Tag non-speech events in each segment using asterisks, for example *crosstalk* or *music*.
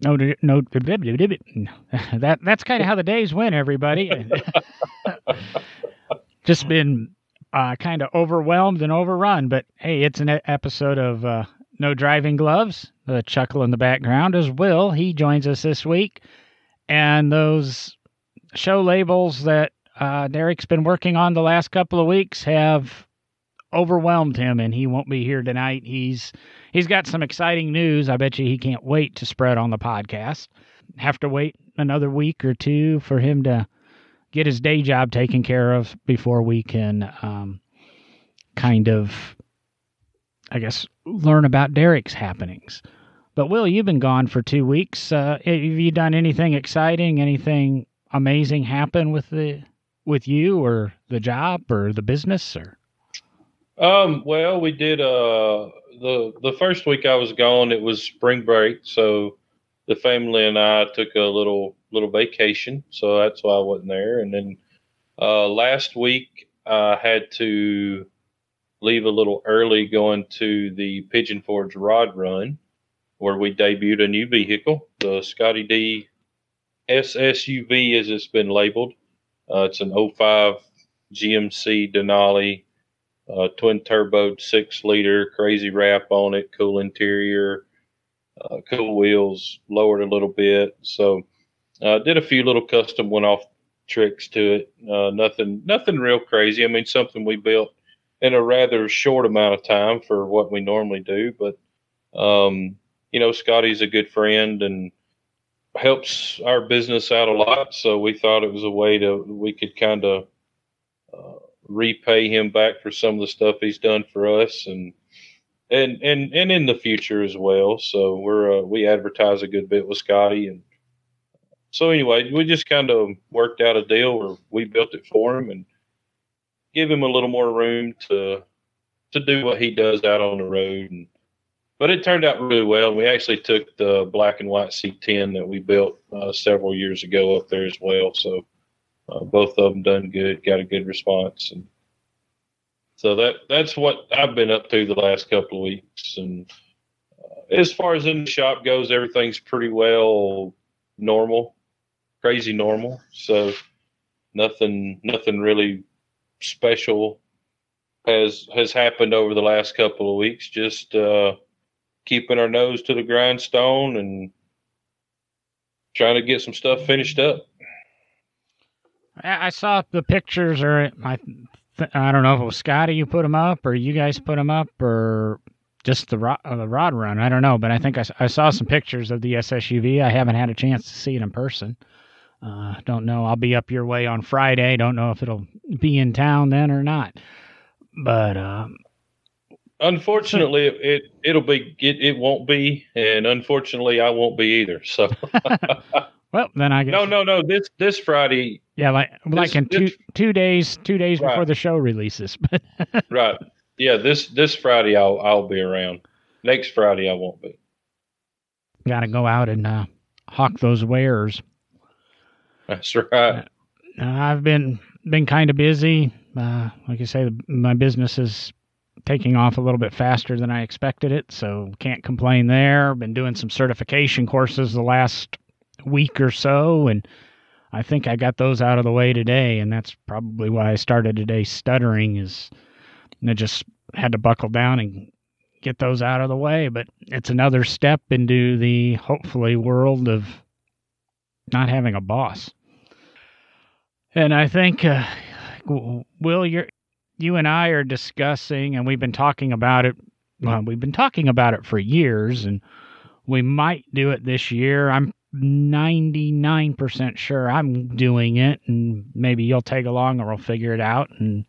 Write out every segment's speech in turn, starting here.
no, no, *laughs* that that's kind of how the days went, everybody. *laughs* *laughs* Just been uh, kind of overwhelmed and overrun, but hey, it's an episode of uh, No Driving Gloves. The chuckle in the background is Will. He joins us this week, and those show labels that uh, Derek's been working on the last couple of weeks have overwhelmed him, and he won't be here tonight. He's he's got some exciting news. I bet you he can't wait to spread on the podcast. Have to wait another week or two for him to get his day job taken care of before we can um, kind of, I guess, learn about Derek's happenings. But Will, you've been gone for two weeks. Uh, have you done anything exciting? Anything amazing happen with the with you or the job or the business or? Um. Well, we did. Uh, the the first week I was gone, it was spring break, so the family and I took a little little vacation, so that's why I wasn't there. And then uh, last week I had to leave a little early, going to the Pigeon Forge Rod Run, where we debuted a new vehicle, the Scotty D SSUV, as it's been labeled. Uh, it's an 05 GMC Denali uh, twin turbo six liter, crazy wrap on it, cool interior, uh, cool wheels, lowered a little bit. So uh, did a few little custom one off tricks to it. Uh, nothing, nothing real crazy. I mean, something we built in a rather short amount of time for what we normally do. But um, you know, Scotty's a good friend and helps our business out a lot. So we thought it was a way to we could kind of uh, repay him back for some of the stuff he's done for us and and and and in the future as well. So we're uh, we advertise a good bit with Scotty and so anyway, we just kind of worked out a deal where we built it for him and give him a little more room to to do what he does out on the road and but it turned out really well. We actually took the black and white C10 that we built uh, several years ago up there as well. So uh, both of them done good, got a good response, and so that that's what I've been up to the last couple of weeks. And uh, as far as in the shop goes, everything's pretty well normal, crazy normal. So nothing nothing really special has has happened over the last couple of weeks. Just uh, keeping our nose to the grindstone and trying to get some stuff finished up. I saw the pictures, or I, I don't know if it was Scotty you put them up, or you guys put them up, or just the rod, uh, the rod run. I don't know, but I think I, I saw some pictures of the SSUV. I haven't had a chance to see it in person. Uh, don't know. I'll be up your way on Friday. Don't know if it'll be in town then or not. But um, unfortunately, *laughs* it it'll be it, it won't be, and unfortunately, I won't be either. So. *laughs* Well, then I *laughs* guess no, no, no. This this Friday. Yeah, like like in two this, two days, two days right. before the show releases. *laughs* right. Yeah. This this Friday I'll I'll be around. Next Friday I won't be. Got to go out and uh, hawk those wares. That's right. Uh, I've been been kind of busy. Uh, like I say, my business is taking off a little bit faster than I expected it, so can't complain there. Been doing some certification courses the last week or so, and I think I got those out of the way today, and that's probably why I started today stuttering. Is I just had to buckle down and get those out of the way. But it's another step into the hopefully world of not having a boss. And I think, uh, Will, you you and I are discussing, and we've been talking about it. Well, we've been talking about it for years, and we might do it this year. I'm 99% sure I'm doing it, and maybe you'll tag along or we'll figure it out. And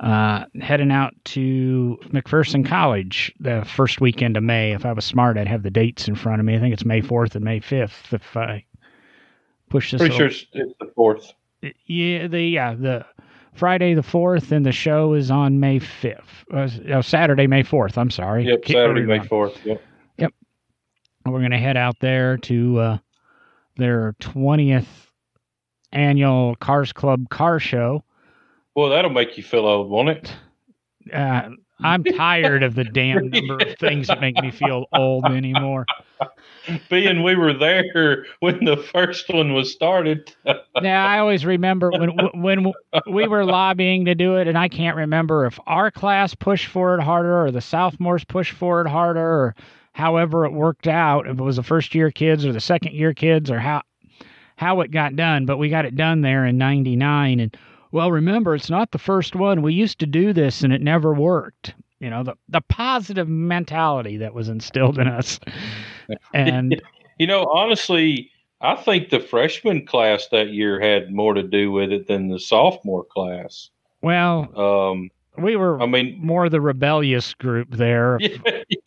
uh, heading out to McPherson College the first weekend of May. If I was smart, I'd have the dates in front of me. I think it's May 4th and May 5th. If I push this, pretty sure it's the 4th. Yeah, the yeah the Friday the 4th, and the show is on May 5th. Uh, Saturday, May 4th. I'm sorry. Yep, Saturday, May 4th. Yep. We're going to head out there to uh, their 20th annual Cars Club car show. Well, that'll make you feel old, won't it? Uh, I'm tired of the damn *laughs* number of things that make me feel old anymore. Being we were there when the first one was started. now I always remember when when we were lobbying to do it, and I can't remember if our class pushed for it harder or the sophomores pushed for it harder, or however it worked out. If it was the first year kids or the second year kids, or how how it got done. But we got it done there in '99, and well, remember, it's not the first one. We used to do this and it never worked. You know, the, the positive mentality that was instilled in us. *laughs* And, you know, honestly, I think the freshman class that year had more to do with it than the sophomore class. Well, um, we were, I mean, more the rebellious group there. *laughs*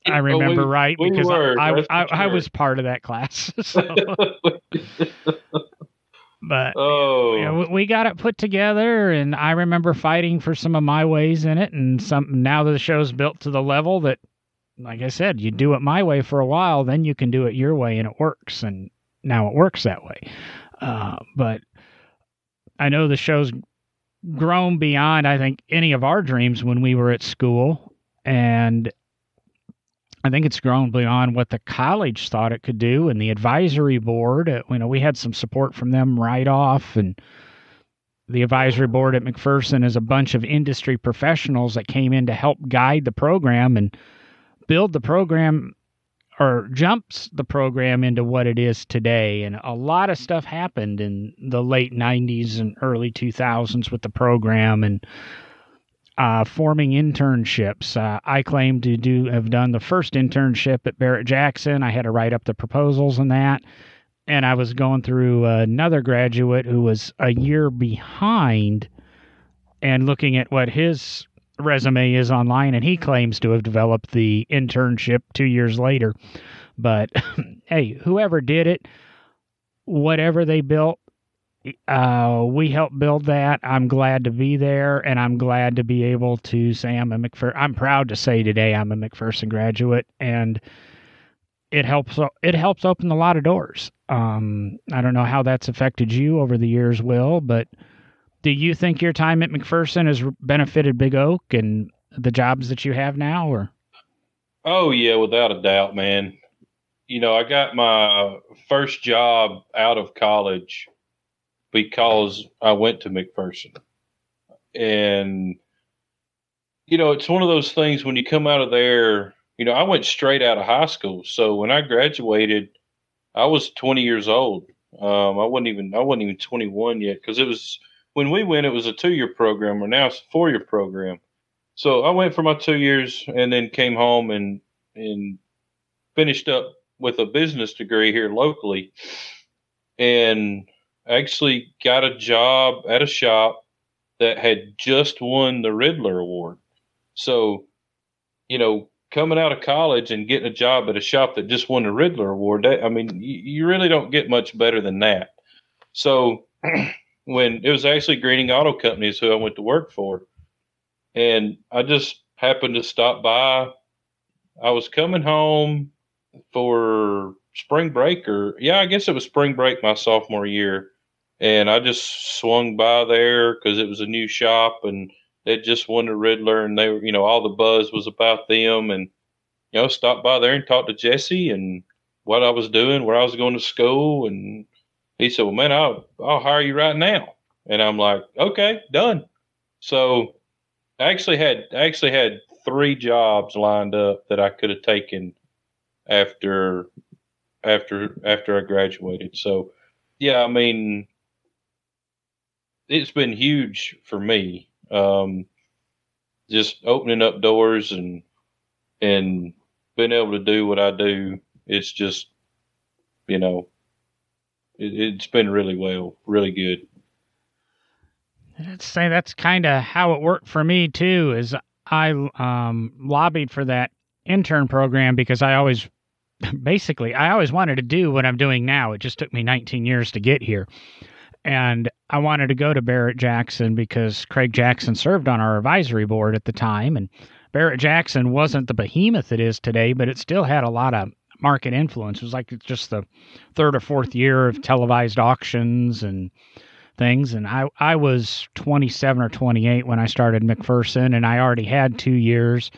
Yeah, I remember we, right we because were, I, I, I, I, was part of that class. *laughs* So. *laughs* But oh, you know, we got it put together, and I remember fighting for some of my ways in it. And some now that the show's built to the level that, like I said, you do it my way for a while, then you can do it your way, and it works. And now it works that way. Uh, but I know the show's grown beyond, I think, any of our dreams when we were at school, and I think it's grown beyond what the college thought it could do, and the advisory board. Uh, you know, we had some support from them right off, and the advisory board at McPherson is a bunch of industry professionals that came in to help guide the program and build the program or jumps the program into what it is today. And a lot of stuff happened in the late 90s and early 2000s with the program and uh, forming internships. Uh, I claim to do have done the first internship at Barrett Jackson. I had to write up the proposals and that, and I was going through another graduate who was a year behind, and looking at what his resume is online, and he claims to have developed the internship two years later. But *laughs* hey, whoever did it, whatever they built, uh, we helped build that. I'm glad to be there, and I'm glad to be able to say I'm a McPherson. I'm proud to say today I'm a McPherson graduate, and it helps. It helps open a lot of doors. Um, I don't know how that's affected you over the years, Will, but do you think your time at McPherson has benefited Big Oak and the jobs that you have now, or? Oh yeah, without a doubt, man. You know, I got my first job out of college because I went to McPherson. And, you know, it's one of those things when you come out of there, you know, I went straight out of high school. So when I graduated, I was 20 years old. Um, I wasn't even, I wasn't even 21 yet because it was, when we went, it was a two year program, or now it's a four year program. So I went for my two years and then came home and, and finished up with a business degree here locally. And actually got a job at a shop that had just won the Riddler Award. So, you know, coming out of college and getting a job at a shop that just won the Riddler Award, that, I mean, you, you really don't get much better than that. So, *clears throat* when it was actually Greening Auto Companies who I went to work for, and I just happened to stop by. I was coming home for spring break, or yeah, I guess it was spring break my sophomore year and I just swung by there because it was a new shop and they just won the Riddler and they were, you know, all the buzz was about them and, you know, stopped by there and talked to Jesse and what I was doing, where I was going to school. And he said, well, man, I'll, I'll hire you right now. And I'm like, okay, done. So I actually had, I actually had three jobs lined up that I could have taken after, after, after I graduated. So, yeah, I mean, it's been huge for me. Um, just opening up doors and and being able to do what I do. It's just, you know, it, has been really well, really good. I'd say that's kind of how it worked for me too. Is I um, lobbied for that intern program because I always, *laughs* basically, I always wanted to do what I'm doing now. It just took me 19 years to get here. And I wanted to go to Barrett Jackson because Craig Jackson served on our advisory board at the time. And Barrett Jackson wasn't the behemoth it is today, but it still had a lot of market influence. It was like just the third or fourth year of mm-hmm. televised auctions and things. And I, I was 27 or 28 when I started McPherson, and I already had mm-hmm. two years.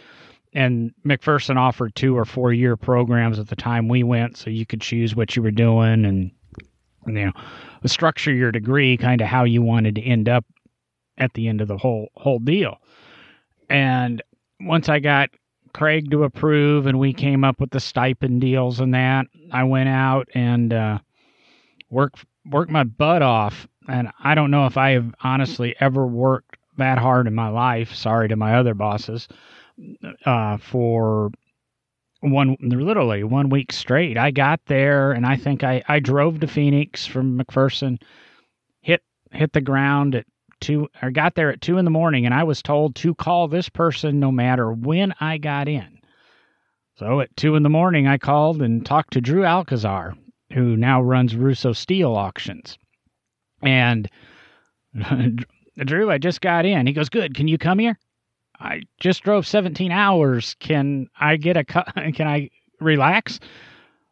And McPherson offered two or four year programs at the time we went, so you could choose what you were doing and, you know, structure your degree kind of how you wanted to end up at the end of the whole whole deal. And once I got Craig to approve and we came up with the stipend deals and that, I went out and uh, worked worked my butt off. And I don't know if I have honestly ever worked that hard in my life. Sorry to my other bosses uh, for one literally one week straight. I got there and I think I, I drove to Phoenix from McPherson, hit hit the ground at two I got there at two in the morning and I was told to call this person no matter when I got in. So at two in the morning I called and talked to Drew Alcazar, who now runs Russo Steele Auctions. And *laughs* Drew, I just got in. He goes, Good, can you come here? I just drove 17 hours. Can I get a *laughs* can I relax?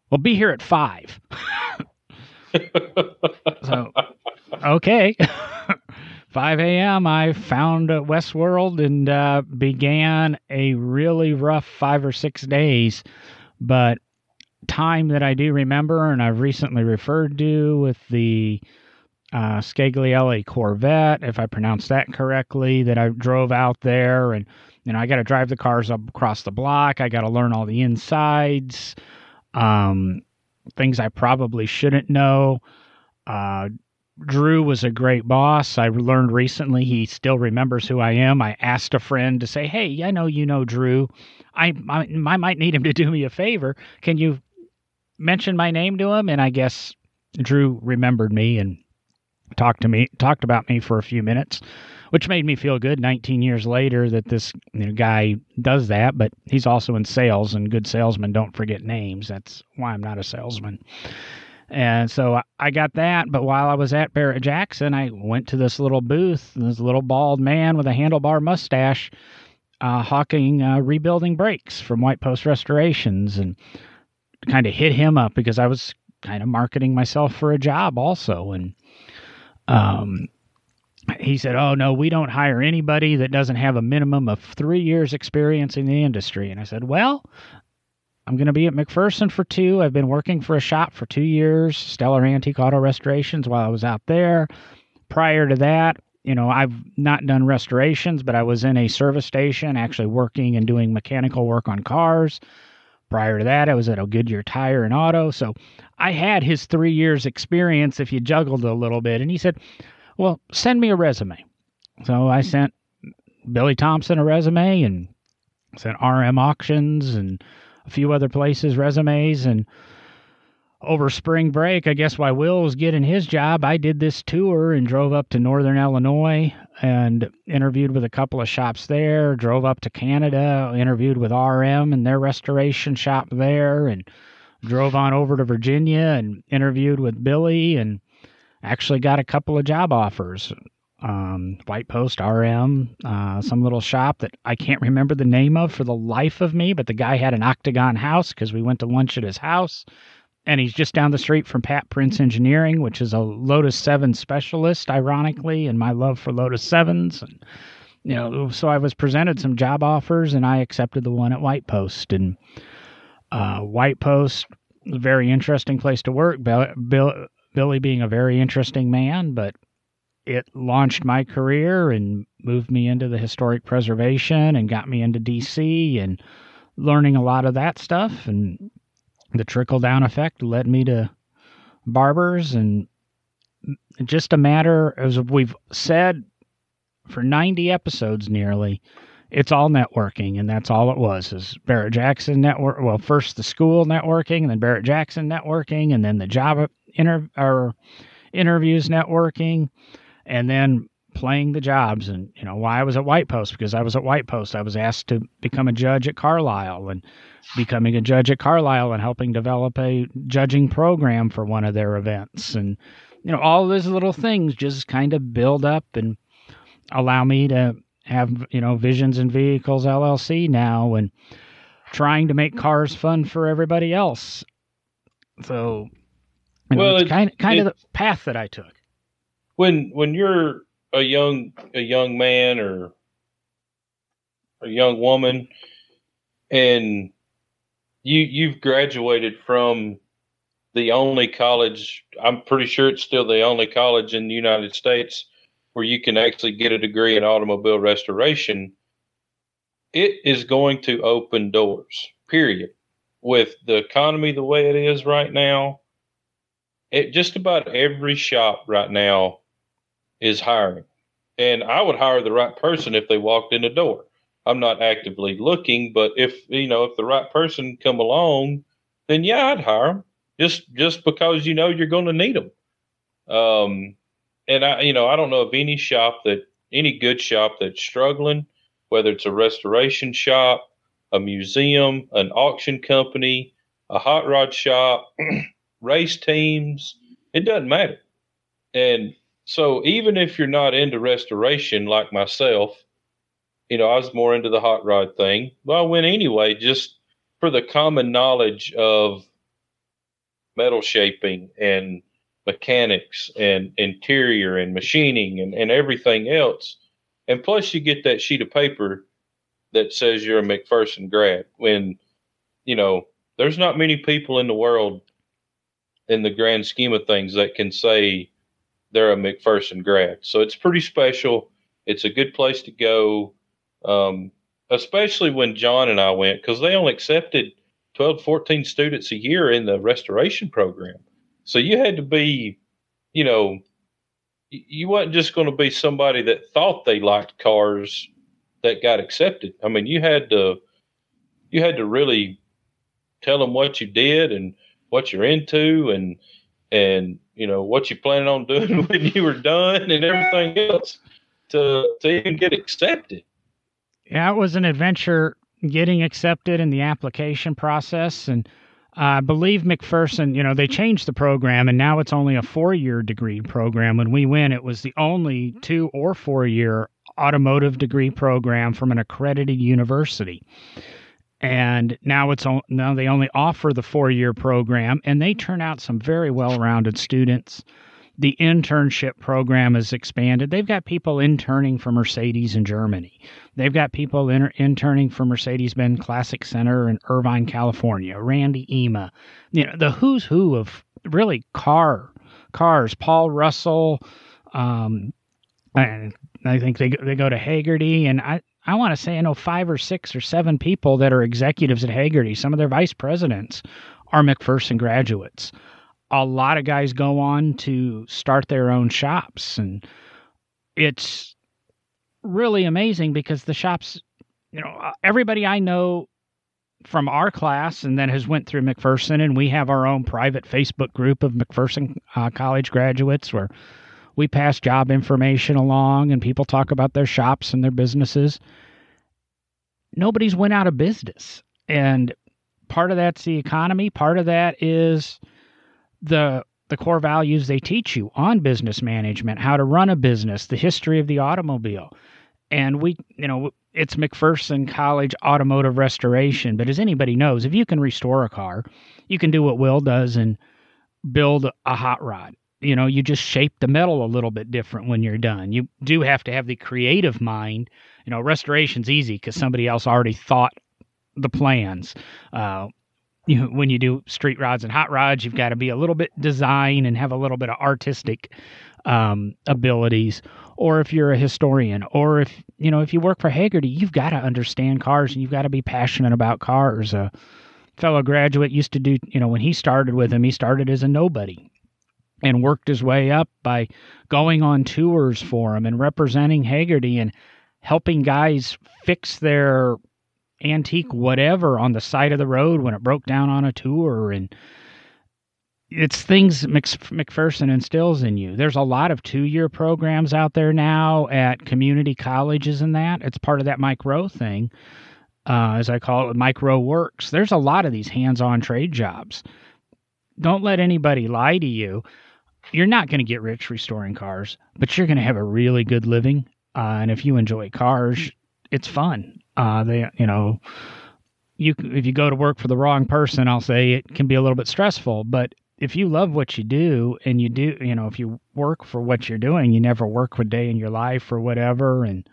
Well, be here at 5. *laughs* so okay. 5 a.m., I found Westworld and uh, began a really rough five or six days. But time that I do remember, and I've recently referred to with the uh, Scaglietti Corvette, if I pronounced that correctly, that I drove out there. And, you know, I got to drive the cars up across the block. I got to learn all the insides, um, things I probably shouldn't know. Uh, Drew was a great boss. I learned recently he still remembers who I am. I asked a friend to say, "Hey, I know you know Drew. I, I I might need him to do me a favor. Can you mention my name to him?" And I guess Drew remembered me and talked to me, talked about me for a few minutes, which made me feel good. 19 years later, that this you know, guy does that, but he's also in sales, and good salesmen don't forget names. That's why I'm not a salesman. And so I got that. But while I was at Barrett Jackson, I went to this little booth, this little bald man with a handlebar mustache, uh, hawking uh, rebuilding brakes from White Post Restorations, and kind of hit him up because I was kind of marketing myself for a job also. And um, he said, "Oh no, we don't hire anybody that doesn't have a minimum of three years experience in the industry." And I said, "Well, I'm going to be at McPherson for two. I've been working for a shop for two years, Stellar Antique Auto Restorations, while I was out there. Prior to that, you know, I've not done restorations, but I was in a service station actually working and doing mechanical work on cars. Prior to that, I was at a Goodyear Tire and Auto. So I had his three years' experience if you juggled a little bit. And he said, Well, send me a resume. So I sent Billy Thompson a resume and sent RM Auctions and a few other places resumes and over spring break, I guess while Will was getting his job, I did this tour and drove up to northern Illinois and interviewed with a couple of shops there, drove up to Canada, interviewed with RM and their restoration shop there and drove on over to Virginia and interviewed with Billy and actually got a couple of job offers um, White Post RM, uh, some little shop that I can't remember the name of for the life of me, but the guy had an octagon house because we went to lunch at his house. And he's just down the street from Pat Prince Engineering, which is a Lotus 7 specialist, ironically, and my love for Lotus 7s. And, you know, so I was presented some job offers and I accepted the one at White Post. And uh, White Post, a very interesting place to work. Bill, Bill, Billy being a very interesting man, but it launched my career and moved me into the historic preservation and got me into DC and learning a lot of that stuff. And the trickle down effect led me to barbers. And just a matter as we've said for 90 episodes nearly it's all networking and that's all it was is barrett jackson network well first the school networking and then barrett jackson networking and then the job inter- or interviews networking and then playing the jobs and you know why I was at White Post because I was at White Post. I was asked to become a judge at Carlisle and becoming a judge at Carlisle and helping develop a judging program for one of their events. And you know all those little things just kind of build up and allow me to have you know Visions and Vehicles LLC now and trying to make cars fun for everybody else. So you know, well, it's, it's kind kind of the path that I took when when you're a young a young man or a young woman and you you've graduated from the only college I'm pretty sure it's still the only college in the United States where you can actually get a degree in automobile restoration it is going to open doors period. With the economy the way it is right now it just about every shop right now is hiring and I would hire the right person if they walked in the door I'm not actively looking, but if you know if the right person come along, then yeah, I'd hire them just just because you know you're going to need them. Um, and I you know I don't know of any shop that any good shop that's struggling, whether it's a restoration shop, a museum, an auction company, a hot rod shop, *clears throat* race teams. It doesn't matter. And so even if you're not into restoration like myself, you know, I was more into the hot rod thing. Well, I went anyway, just for the common knowledge of metal shaping and mechanics and interior and machining and, and everything else. And plus, you get that sheet of paper that says you're a McPherson grad when, you know, there's not many people in the world in the grand scheme of things that can say they're a McPherson grad. So it's pretty special. It's a good place to go um, especially when John and I went, because they only accepted 12, 14 students a year in the restoration program. So you had to be, you know, you wasn't just going to be somebody that thought they liked cars that got accepted. I mean, you had to, you had to really tell them what you did and what you're into and, and, you know, what you planning on doing *laughs* when you were done and everything else to, to even get accepted. Yeah, it was an adventure getting accepted in the application process. And uh, I believe McPherson, you know, they changed the program and now it's only a four year degree program. When we went, it was the only two or four year automotive degree program from an accredited university. And now it's now they only offer the four year program and they turn out some very well rounded students the internship program is expanded. They've got people interning for Mercedes in Germany. They've got people inter- interning for Mercedes-Benz Classic Center in Irvine, California. Randy Ema, you know, the who's who of really car cars. Paul Russell, um, and I think they they go to Hagerty, and I I want to say I know five or six or seven people that are executives at Hagerty. Some of their vice presidents are McPherson graduates a lot of guys go on to start their own shops and it's really amazing because the shops you know uh, everybody i know from our class and then has went through mcpherson and we have our own private facebook group of mcpherson uh, college graduates where we pass job information along and people talk about their shops and their businesses nobody's went out of business and part of that's the economy part of that is the the core values they teach you on business management, how to run a business, the history of the automobile. And we, you know, it's McPherson College Automotive Restoration. But as anybody knows, if you can restore a car, you can do what Will does and build a hot rod. You know, you just shape the metal a little bit different when you're done. You do have to have the creative mind. You know, restoration's easy because somebody else already thought the plans. Uh, you know, when you do street rods and hot rods, you've got to be a little bit design and have a little bit of artistic um, abilities. Or if you're a historian, or if you know if you work for Hagerty, you've got to understand cars and you've got to be passionate about cars. A fellow graduate used to do, you know, when he started with him, he started as a nobody and worked his way up by going on tours for him and representing Hagerty and helping guys fix their antique whatever on the side of the road when it broke down on a tour and it's things McPherson instills in you. There's a lot of two year programs out there now at community colleges and that. It's part of that Mike Rowe thing, uh, as I call it, micro Works. There's a lot of these hands on trade jobs. Don't let anybody lie to you. You're not going to get rich restoring cars, but you're going to have a really good living. Uh, and if you enjoy cars, it's fun. Uh, they, you know, you if you go to work for the wrong person, I'll say it can be a little bit stressful. But if you love what you do and you do, you know, if you work for what you're doing, you never work a day in your life or whatever. And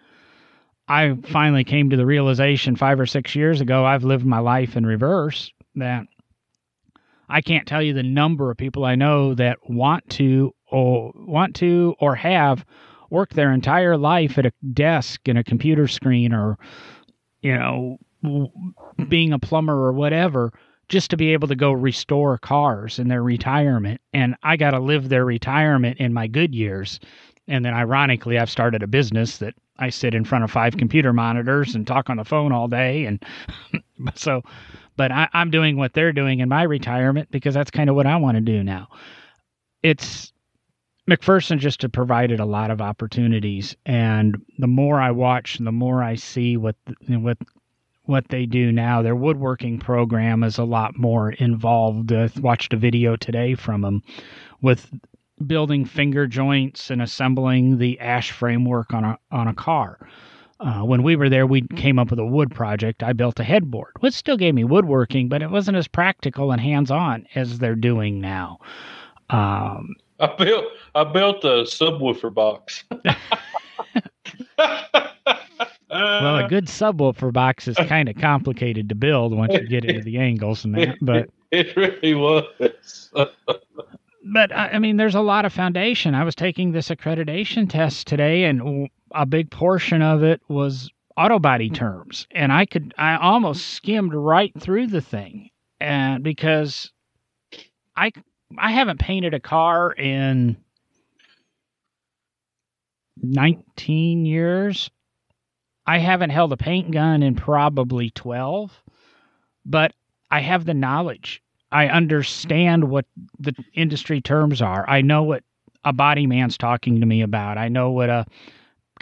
I finally came to the realization five or six years ago, I've lived my life in reverse that I can't tell you the number of people I know that want to or want to or have worked their entire life at a desk and a computer screen or you know being a plumber or whatever just to be able to go restore cars in their retirement. And I got to live their retirement in my good years. And then ironically I've started a business that I sit in front of five computer monitors and talk on the phone all day and *laughs* so but I, am doing what they're doing in my retirement because that's kind of what I want to do now. It's McPherson just provided a lot of opportunities, and the more I watch, the more I see what what what they do now. Their woodworking program is a lot more involved. I watched a video today from them with building finger joints and assembling the ash framework on a on a car. Uh, when we were there, we came up with a wood project. I built a headboard, which still gave me woodworking, but it wasn't as practical and hands-on as they're doing now. Um, I built I built a subwoofer box. *laughs* well, a good subwoofer box is kind of complicated to build once you get into the angles and that, *laughs* but it really was. but I mean, there's a lot of foundation. I was taking this accreditation test today, and a big portion of it was auto body hmm. terms. And i could i almost skimmed right through the thing. And because i i haven't painted a car in 19 years. I haven't held a paint gun in probably 12 but i have the knowledge. I understand what the industry terms are. I know what a body man's talking to me about. I know what a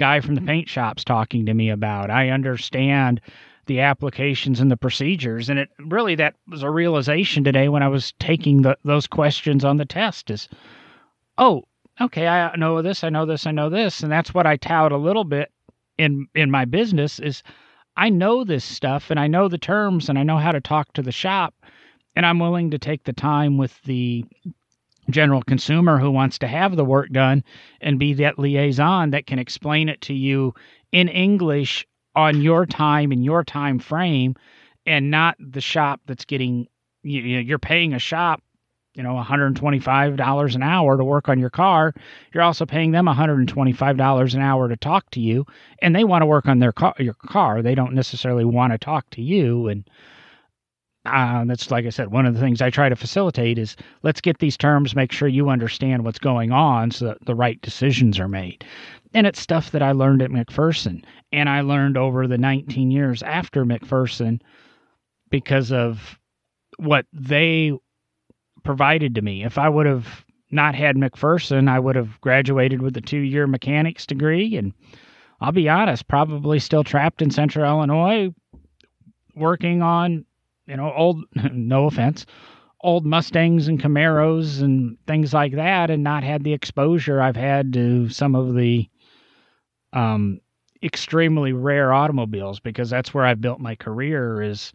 guy from the mm-hmm. paint shop's talking to me about. I understand the applications and the procedures and it really that was a realization today when I was taking the, those questions on the test is oh okay I know this I know this I know this and that's what I tout a little bit in in my business is I know this stuff and I know the terms and I know how to talk to the shop and I'm willing to take the time with the general consumer who wants to have the work done and be that liaison that can explain it to you in English on your time and your time frame and not the shop that's getting you. you're paying a shop you know $125 an hour to work on your car you're also paying them $125 an hour to talk to you and they want to work on their car your car they don't necessarily want to talk to you and uh, that's like I said, one of the things I try to facilitate is let's get these terms, make sure you understand what's going on so that the right decisions are made. And it's stuff that I learned at McPherson and I learned over the 19 years after McPherson because of what they provided to me. If I would have not had McPherson, I would have graduated with a two year mechanics degree. And I'll be honest, probably still trapped in central Illinois working on you know, old, *laughs* no offense, old Mustangs and Camaros and things like that, and not had the exposure I've had to some of the um, extremely rare automobiles because that's where I've built my career. Is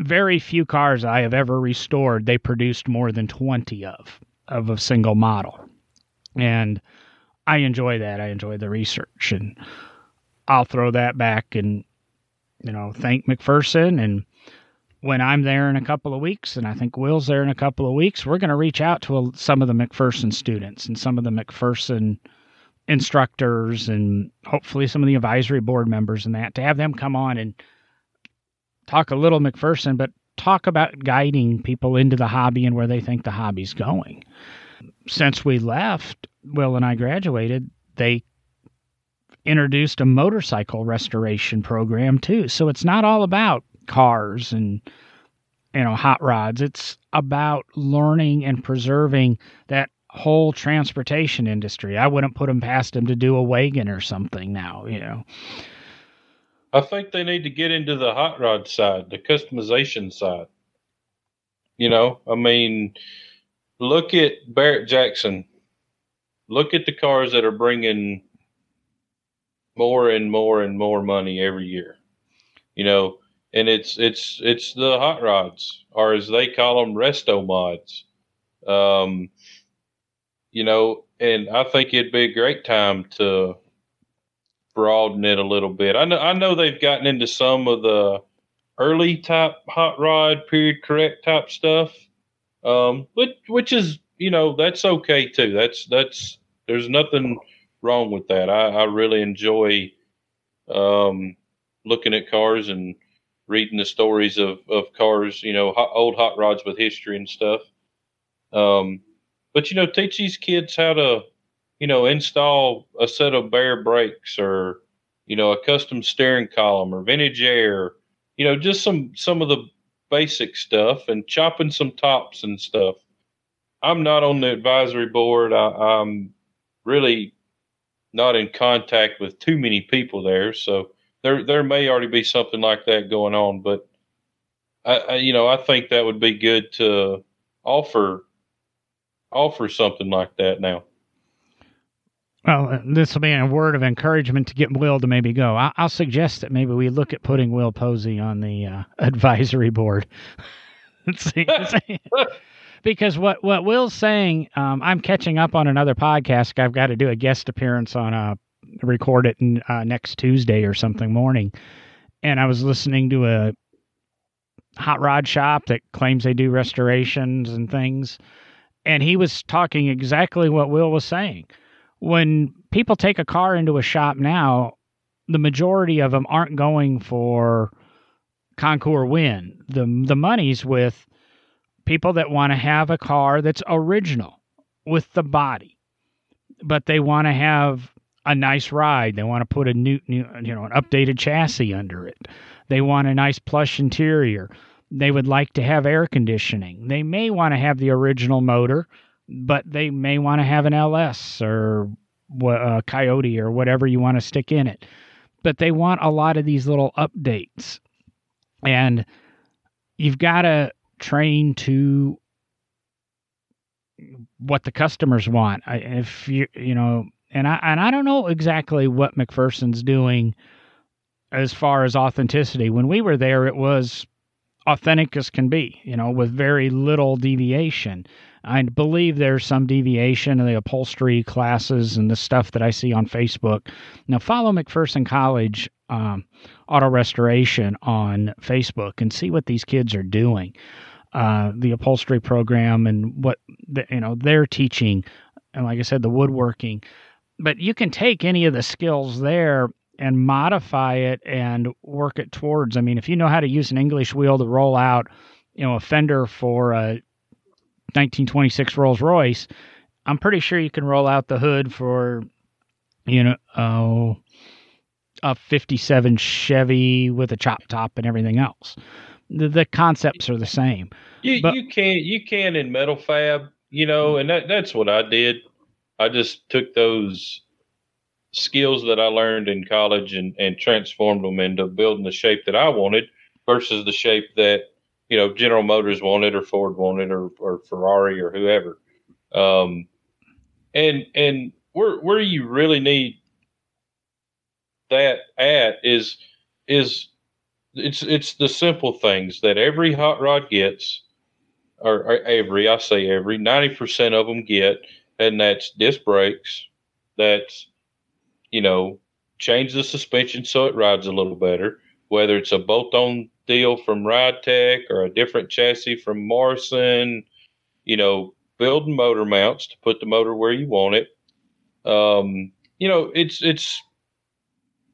very few cars I have ever restored they produced more than twenty of of a single model, and I enjoy that. I enjoy the research, and I'll throw that back and you know thank McPherson and when I'm there in a couple of weeks, and I think Will's there in a couple of weeks, we're going to reach out to a, some of the McPherson students and some of the McPherson instructors and hopefully some of the advisory board members and that to have them come on and talk a little McPherson, but talk about guiding people into the hobby and where they think the hobby's going. Since we left, Will and I graduated, they introduced a motorcycle restoration program too. So it's not all about cars and you know hot rods. It's about learning and preserving that whole transportation industry. I wouldn't put them past them to do a wagon or something now you know. I think they need to get into the hot rod side the customization side. You know i mean look at barrett jackson. Look at the cars that are bringing more and more and more money every year. You know and it's it's it's the hot rods, or as they call them, resto mods. Um, you know, and I think it'd be a great time to broaden it a little bit. I know I know they've gotten into some of the early type hot rod period correct type stuff, um, which which is you know that's okay too. That's that's there's nothing wrong with that. I, I really enjoy um, looking at cars and reading the stories of, of cars, you know, hot, old hot rods with history and stuff. Um, but you know, teach these kids how to, you know, install a set of Baer brakes or, you know, a custom steering column or vintage air, you know, just some some of the basic stuff and chopping some tops and stuff. I'm not on the advisory board. I, I'm really not in contact with too many people there, so there there may already be something like that going on. But I, I you know, I think that would be good to offer offer something like that now. Well, this will be a word of encouragement to get Will to maybe go. I, will suggest that maybe we look at putting Will Posey on the uh, *laughs* advisory board. *laughs* see, *laughs* because what what Will's saying, um, I'm catching up on another podcast. I've got to do a guest appearance on a uh, record it in, uh, next Tuesday or something morning, and I was listening to a hot rod shop that claims they do restorations and things, and he was talking exactly what Will was saying. When people take a car into a shop now, the majority of them aren't going for Concours win. The the money's with people that want to have a car that's original with the body, but they want to have a nice ride. They want to put a new, new, you know, an updated chassis under it. They want a nice plush interior. They would like to have air conditioning. They may want to have the original motor, but they may want to have an LS or a Coyote or whatever you want to stick in it. But they want a lot of these little updates. And you've got to train to what the customers want. If you you know, and I and I don't know exactly what McPherson's doing as far as authenticity. When we were there, it was authentic as can be, you know, with very little deviation. I believe there's some deviation in the upholstery classes and the stuff that I see on Facebook. Now, follow McPherson College um, Auto Restoration on Facebook and see what these kids are doing uh, the upholstery program and what the, you know they're teaching, and like I said, the woodworking. But you can take any of the skills there and modify it and work it towards. I mean, if you know how to use an English wheel to roll out, you know, a fender for a 1926 Rolls Royce, I'm pretty sure you can roll out the hood for, you know, oh, a 57 Chevy with a chop top and everything else the, the concepts are the same. You but, you can you can in metal fab, you know, mm-hmm. and that that's what I did. I just took those skills that I learned in college and and transformed them into building the shape that I wanted versus the shape that you know General Motors wanted or Ford wanted or or Ferrari or whoever. Um, and and where where you really need that at is is it's it's the simple things that every hot rod gets, or, or every I say every ninety percent of them get, and that's disc brakes. That's you know change the suspension so it rides a little better. Whether it's a bolt-on deal from Ride Tech or a different chassis from Morrison, you know, building motor mounts to put the motor where you want it. Um, you know, it's it's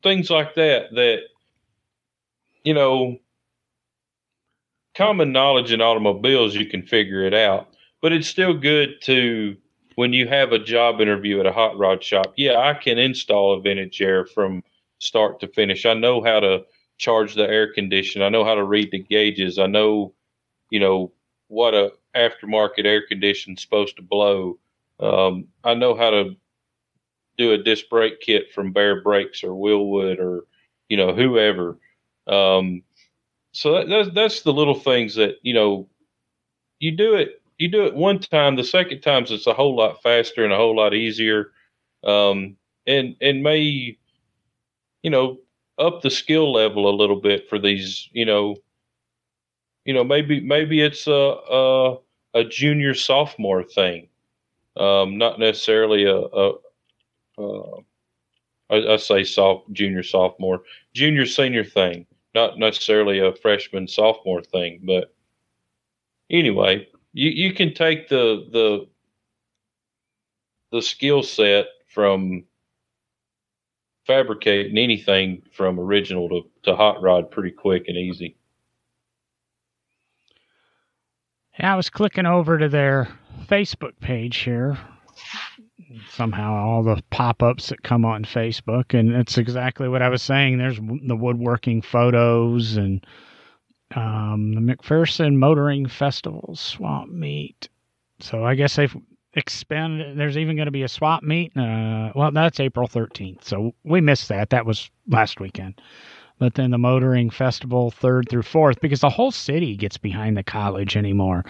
things like that that you know, common knowledge in automobiles, you can figure it out. But it's still good to, when you have a job interview at a hot rod shop, yeah, I can install a vintage air from start to finish. I know how to charge the air condition. I know how to read the gauges. I know, you know, what a aftermarket air condition's supposed to blow. Um, I know how to do a disc brake kit from Baer Brakes or Wilwood or, you know, whoever. Um, so that, that's that's the little things that you know you do it you do it one time the second times it's a whole lot faster and a whole lot easier um, and and may you know up the skill level a little bit for these you know you know maybe maybe it's a a, a junior sophomore thing, um, not necessarily a, a, a I, I, say soft junior sophomore, junior senior thing, not necessarily a freshman sophomore thing. But anyway, you you can take the the the skill set from fabricating anything from original to, to hot rod pretty quick and easy. Yeah, I was clicking over to their Facebook page here. Somehow, all the pop ups that come on Facebook, and it's exactly what I was saying. There's the woodworking photos and um, the McPherson Motoring Festival swap meet. So I guess they've expanded. There's even going to be a swap meet. Uh, well, that's April 13th. So we missed that. That was last weekend but then the motoring festival third through fourth because the whole city gets behind the college anymore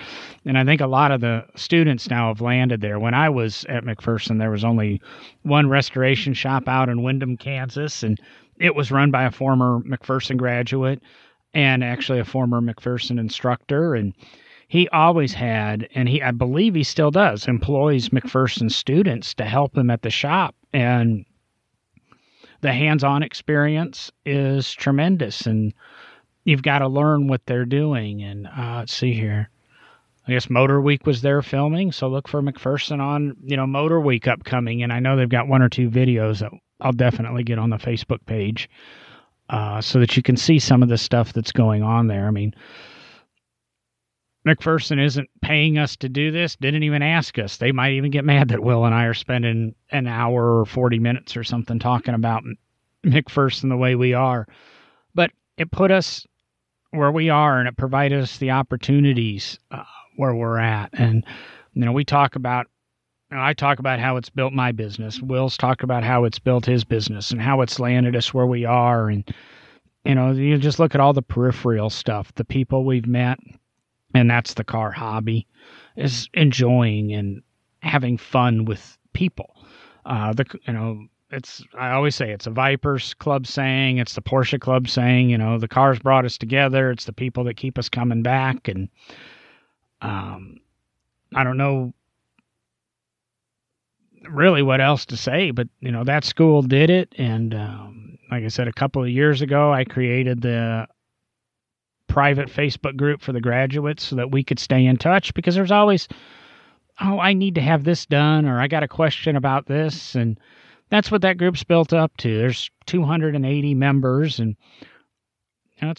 and i think a lot of the students now have landed there when i was at mcpherson there was only one restoration shop out in Windom, kansas and it was run by a former mcpherson graduate and actually a former mcpherson instructor and he always had and he i believe he still does employs mcpherson students to help him at the shop and the hands-on experience is tremendous and you've got to learn what they're doing and uh, let's see here. I guess MotorWeek was there filming so look for mcpherson on you know MotorWeek upcoming and i know they've got one or two videos that i'll definitely get on the facebook page uh, so that you can see some of the stuff that's going on there i mean McPherson isn't paying us to do this, didn't even ask us. They might even get mad that Will and I are spending an hour or 40 minutes or something talking about McPherson the way we are. But it put us where we are and it provided us the opportunities uh, where we're at. And, you know, we talk about, I talk about how it's built my business. Will's talked about how it's built his business and how it's landed us where we are. And, you know, you just look at all the peripheral stuff, the people we've met and that's the car hobby is enjoying and having fun with people. Uh, the you know it's I always say it's a Vipers Club saying, it's the Porsche Club saying, you know, the cars brought us together. It's the people that keep us coming back, and um, I don't know really what else to say, but you know that school did it, and um, like I said, a couple of years ago, I created the private Facebook group for the graduates so that we could stay in touch because there's always, oh, I need to have this done or I got a question about this. And that's what that group's built up to. There's 280 members, and you know,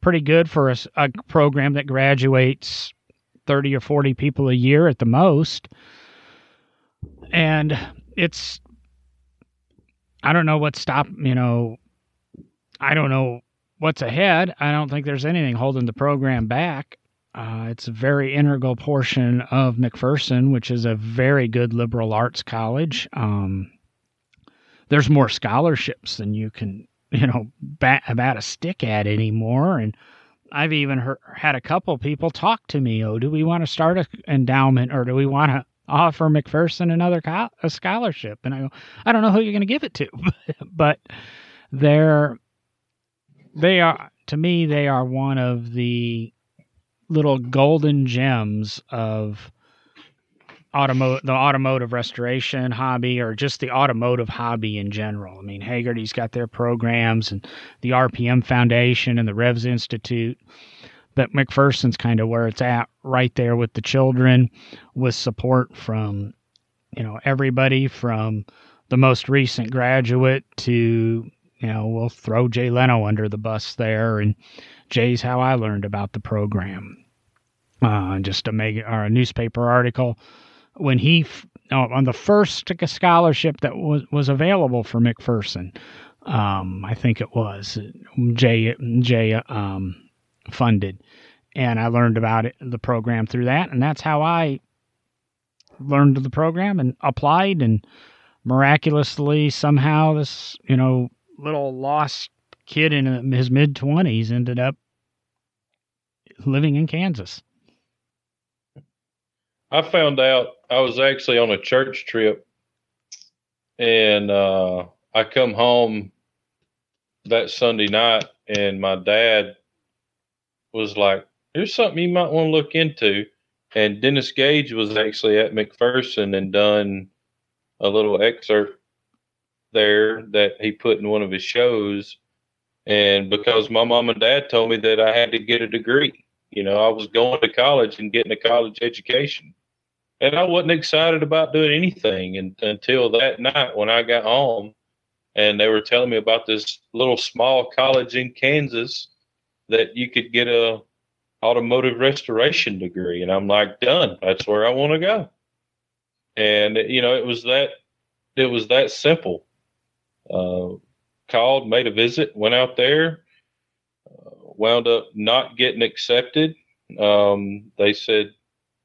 pretty good for a, a program that graduates 30 or 40 people a year at the most. And it's, I don't know what stop, you know, I don't know what's ahead, I don't think there's anything holding the program back. Uh, it's a very integral portion of McPherson, which is a very good liberal arts college. Um, there's more scholarships than you can, *laughs* you know, bat, bat a stick at anymore. And I've even heard, had a couple people talk to me. Oh, do we want to start an endowment or do we want to offer McPherson another co- a scholarship? And I go, I don't know who you're going to give it to, *laughs* but they're they are to me they are one of the little golden gems of automotive the automotive restoration hobby or just the automotive hobby in general. I mean, Hagerty's got their programs and the RPM Foundation and the Revs Institute. But McPherson's kind of where it's at right there with the children with support from you know everybody from the most recent graduate to you know, we'll throw Jay Leno under the bus there, and Jay's how I learned about the program. Uh, just a make or a newspaper article when he oh, on the first scholarship that was was available for McPherson. Um, I think it was Jay Jay um, funded, and I learned about it the program through that, and that's how I learned the program and applied. And miraculously somehow this you know little lost kid in his mid 20s ended up living in Kansas. I found out I was actually on a church trip. And uh, I come home that Sunday night and my dad was like, Here's something you might want to look into. And Dennis Gage was actually at McPherson and done a little excerpt there that he put in one of his shows. And because my mom and dad told me that I had to get a degree, you know, I was going to college and getting a college education. And I wasn't excited about doing anything and, until that night when I got home and they were telling me about this little small college in Kansas that you could get a automotive restoration degree and I'm like done. That's where I want to go. And you know it was that it was that simple. Uh, called made a visit went out there uh, wound up not getting accepted. Um, they said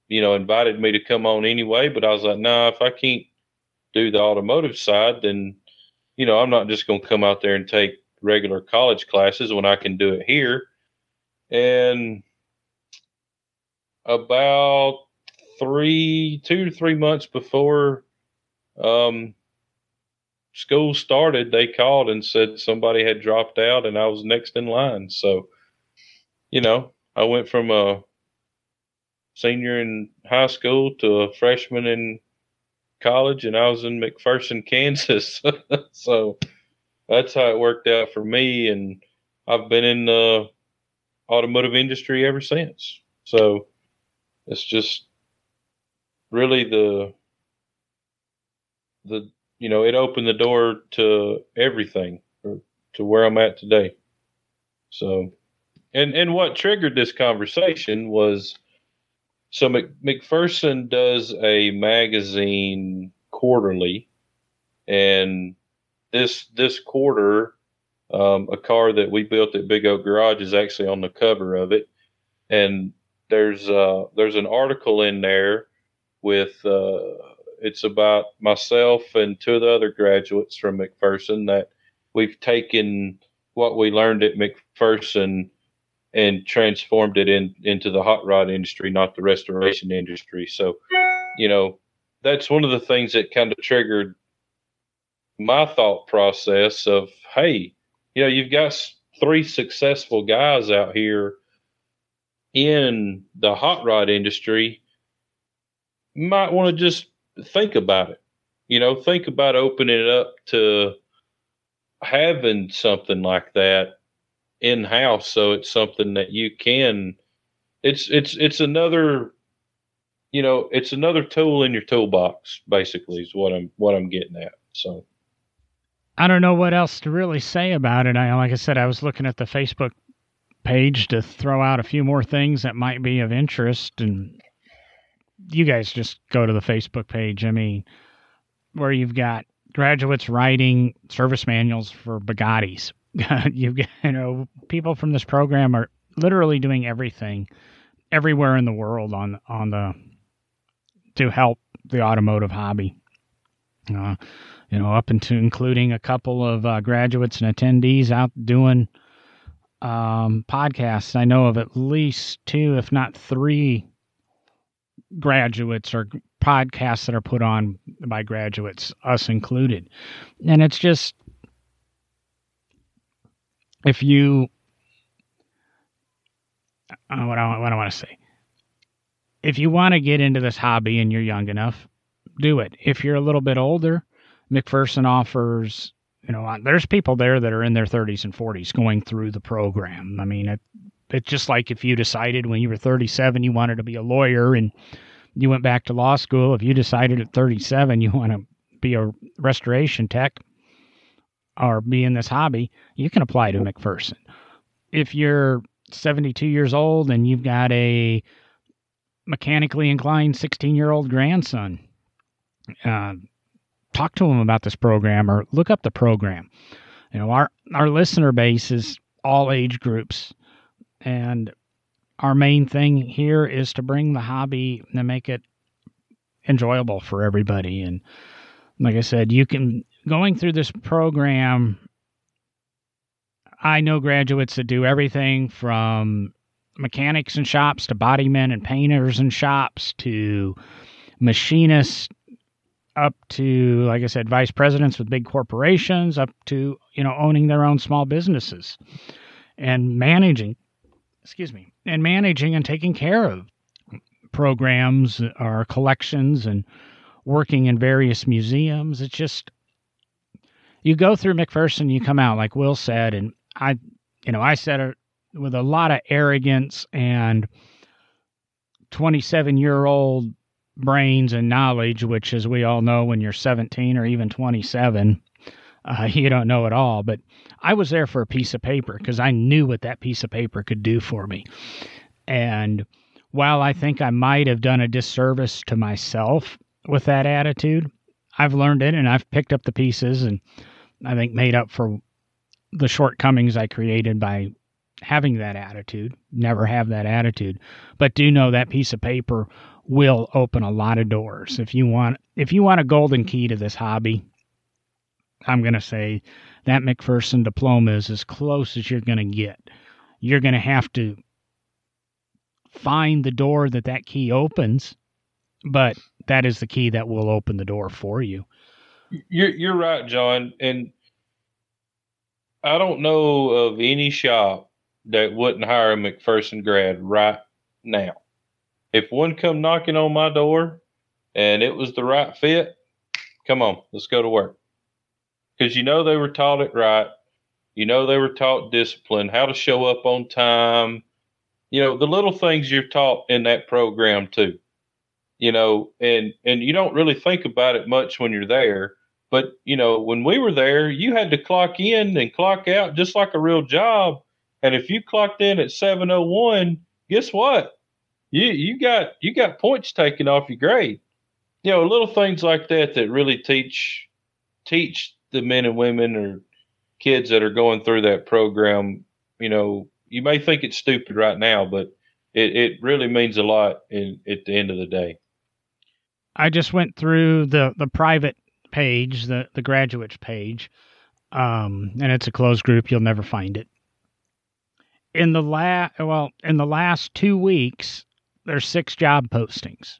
you know invited me to come on anyway but I was like nah if I can't do the automotive side then you know I'm not just going to come out there and take regular college classes when I can do it here and about three, two to three months before um, school started, they called and said somebody had dropped out and I was next in line. So, you know, I went from a senior in high school to a freshman in college and I was in McPherson, *laughs* Kansas. *laughs* so that's how it worked out for me. And I've been in the automotive industry ever since. So it's just really the the you know it opened the door to everything to where I'm at today. So and and what triggered this conversation was so Mc, McPherson does a magazine quarterly and this this quarter um, a car that we built at Big Oak Garage is actually on the cover of it, and there's uh, there's an article in there with uh, it's about myself and two of the other graduates from McPherson that we've taken what we learned at McPherson and transformed it in, into the hot rod industry, not the restoration industry. So, you know, that's one of the things that kind of triggered my thought process of, hey, you know, you've got three successful guys out here in the hot rod industry. Might want to just think about it. You know, think about opening it up to having something like that in house so it's something that you can it's it's it's another you know it's another tool in your toolbox basically is what i'm what i'm getting at so I don't know what else to really say about it. I like I said, I was looking at the Facebook page to throw out a few more things that might be of interest, and you guys just go to the Facebook page. I mean, where you've got graduates writing service manuals for Bugattis. *laughs* you've got you know people from this program are literally doing everything everywhere in the world on on the to help the automotive hobby. Uh, you know, up into including a couple of uh, graduates and attendees out doing um, podcasts. I know of at least two, if not three, graduates or podcasts that are put on by graduates, us included. And it's just, if you, uh, what I, what I want to say, if you want to get into this hobby and you're young enough, do it. If you're a little bit older, McPherson offers, you know, there's people there that are in their 30s and 40s going through the program. I mean, it, it's just like if you decided when you were 37 you wanted to be a lawyer and you went back to law school. If you decided at 37 you want to be a restoration tech or be in this hobby, you can apply to McPherson. If you're 72 years old and you've got a mechanically inclined 16 year old grandson, uh, talk to them about this program or look up the program. You know, our our listener base is all age groups, and our main thing here is to bring the hobby and make it enjoyable for everybody. And like I said, you can going through this program. I know graduates that do everything from mechanics and shops to body men and painters and shops to machinists up to, like I said, vice presidents with big corporations, up to, you know, owning their own small businesses and managing, excuse me, and managing and taking care of programs or collections and working in various museums. It's just you go through McPherson, you come out like Will said, and I, you know, I said it with a lot of arrogance and 27 year old brains and knowledge, which, as we all know, when you're 17 or even 27, uh, *laughs* you don't know it all. But I was there for a piece of paper because I knew what that piece of paper could do for me. And while I think I might have done a disservice to myself with that attitude, I've learned it and I've picked up the pieces and I think made up for the shortcomings I created by having that attitude. Never have that attitude, but do know that piece of paper will open a lot of doors. If you want if you want a golden key to this hobby, I'm going to say that McPherson diploma is as close as you're going to get. You're going to have to find the door that that key opens, but that is the key that will open the door for you. You're you're right, John, and I don't know of any shop that wouldn't hire a McPherson grad right now. If one come knocking on my door and it was the right fit, come on, let's go to work. Because you know they were taught it right. You know they were taught discipline, how to show up on time. You know, the little things you're taught in that program too. You know, and and you don't really think about it much when you're there. But, you know, when we were there, you had to clock in and clock out just like a real job. And if you clocked in at 701, guess what? You you got you got points taken off your grade. You know, little things like that that really teach teach the men and women or kids that are going through that program, you know, you may think it's stupid right now, but it, it really means a lot in, at the end of the day. I just went through the, the private page, the, the graduates page, um, and it's a closed group. You'll never find it. In the la- well, in the last two weeks, there's six job postings,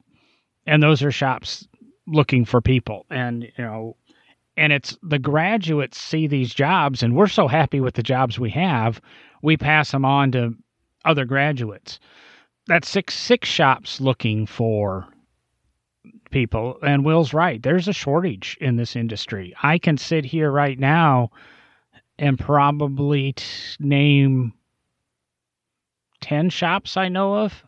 and those are shops looking for people. And you know, and it's the graduates see these jobs, and we're so happy with the jobs we have, we pass them on to other graduates. That's six six shops looking for people. And Will's right. There's a shortage in this industry. I can sit here right now and probably t- name 10 shops I know of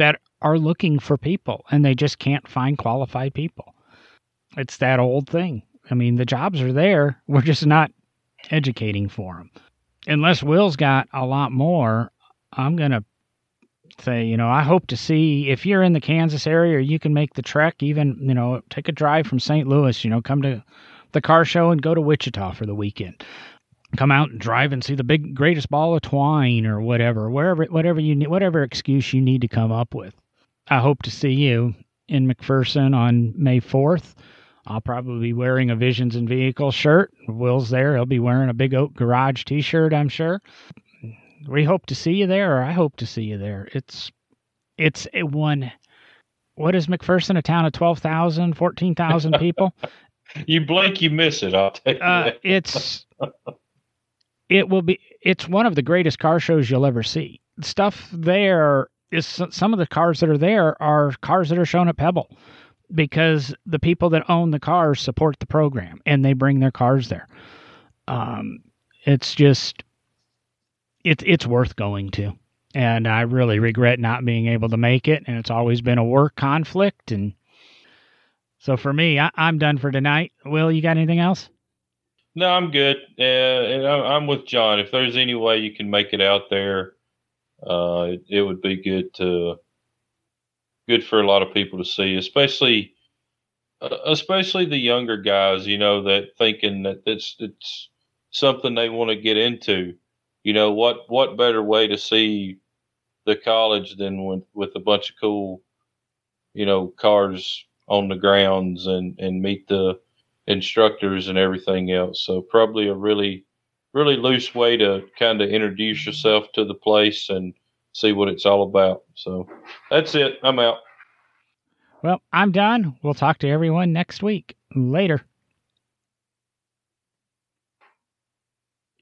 that are looking for people and they just can't find qualified people. It's that old thing. I mean, the jobs are there. We're just not educating for them. Unless Will's got a lot more, I'm going to say, you know, I hope to see if you're in the Kansas area or you can make the trek, even, you know, take a drive from St. Louis, you know, come to the car show and go to Wichita for the weekend. Come out and drive and see the big greatest ball of twine or whatever, wherever whatever you need whatever excuse you need to come up with. I hope to see you in McPherson on May 4th. I'll probably be wearing a Visions and Vehicles shirt. Will's there. He'll be wearing a Big Oak Garage t shirt, I'm sure we hope to see you there, or I hope to see you there. It's it's a one. What is McPherson? A town of 12,000, 14,000 people. *laughs* you blink, you miss it. I'll tell you. Uh, it's *laughs* it will be. It's one of the greatest car shows you'll ever see. Stuff there is some of the cars that are there are cars that are shown at Pebble because the people that own the cars support the program and they bring their cars there. Um, it's just it's it's worth going to. And I really regret not being able to make it. And it's always been a work conflict. And so for me, I, am done for tonight. Will, you got anything else? No, I'm good. Uh, and I'm with John. If there's any way you can make it out there, uh, it, it would be good to good for a lot of people to see, especially uh, especially the younger guys. You know that thinking that it's it's something they want to get into you know what what better way to see the college than with with a bunch of cool you know cars on the grounds and and meet the instructors and everything else. So probably a really really loose way to kind of introduce yourself to the place and see what it's all about. So that's it. I'm out. Well i'm done. We'll talk to everyone next week. Later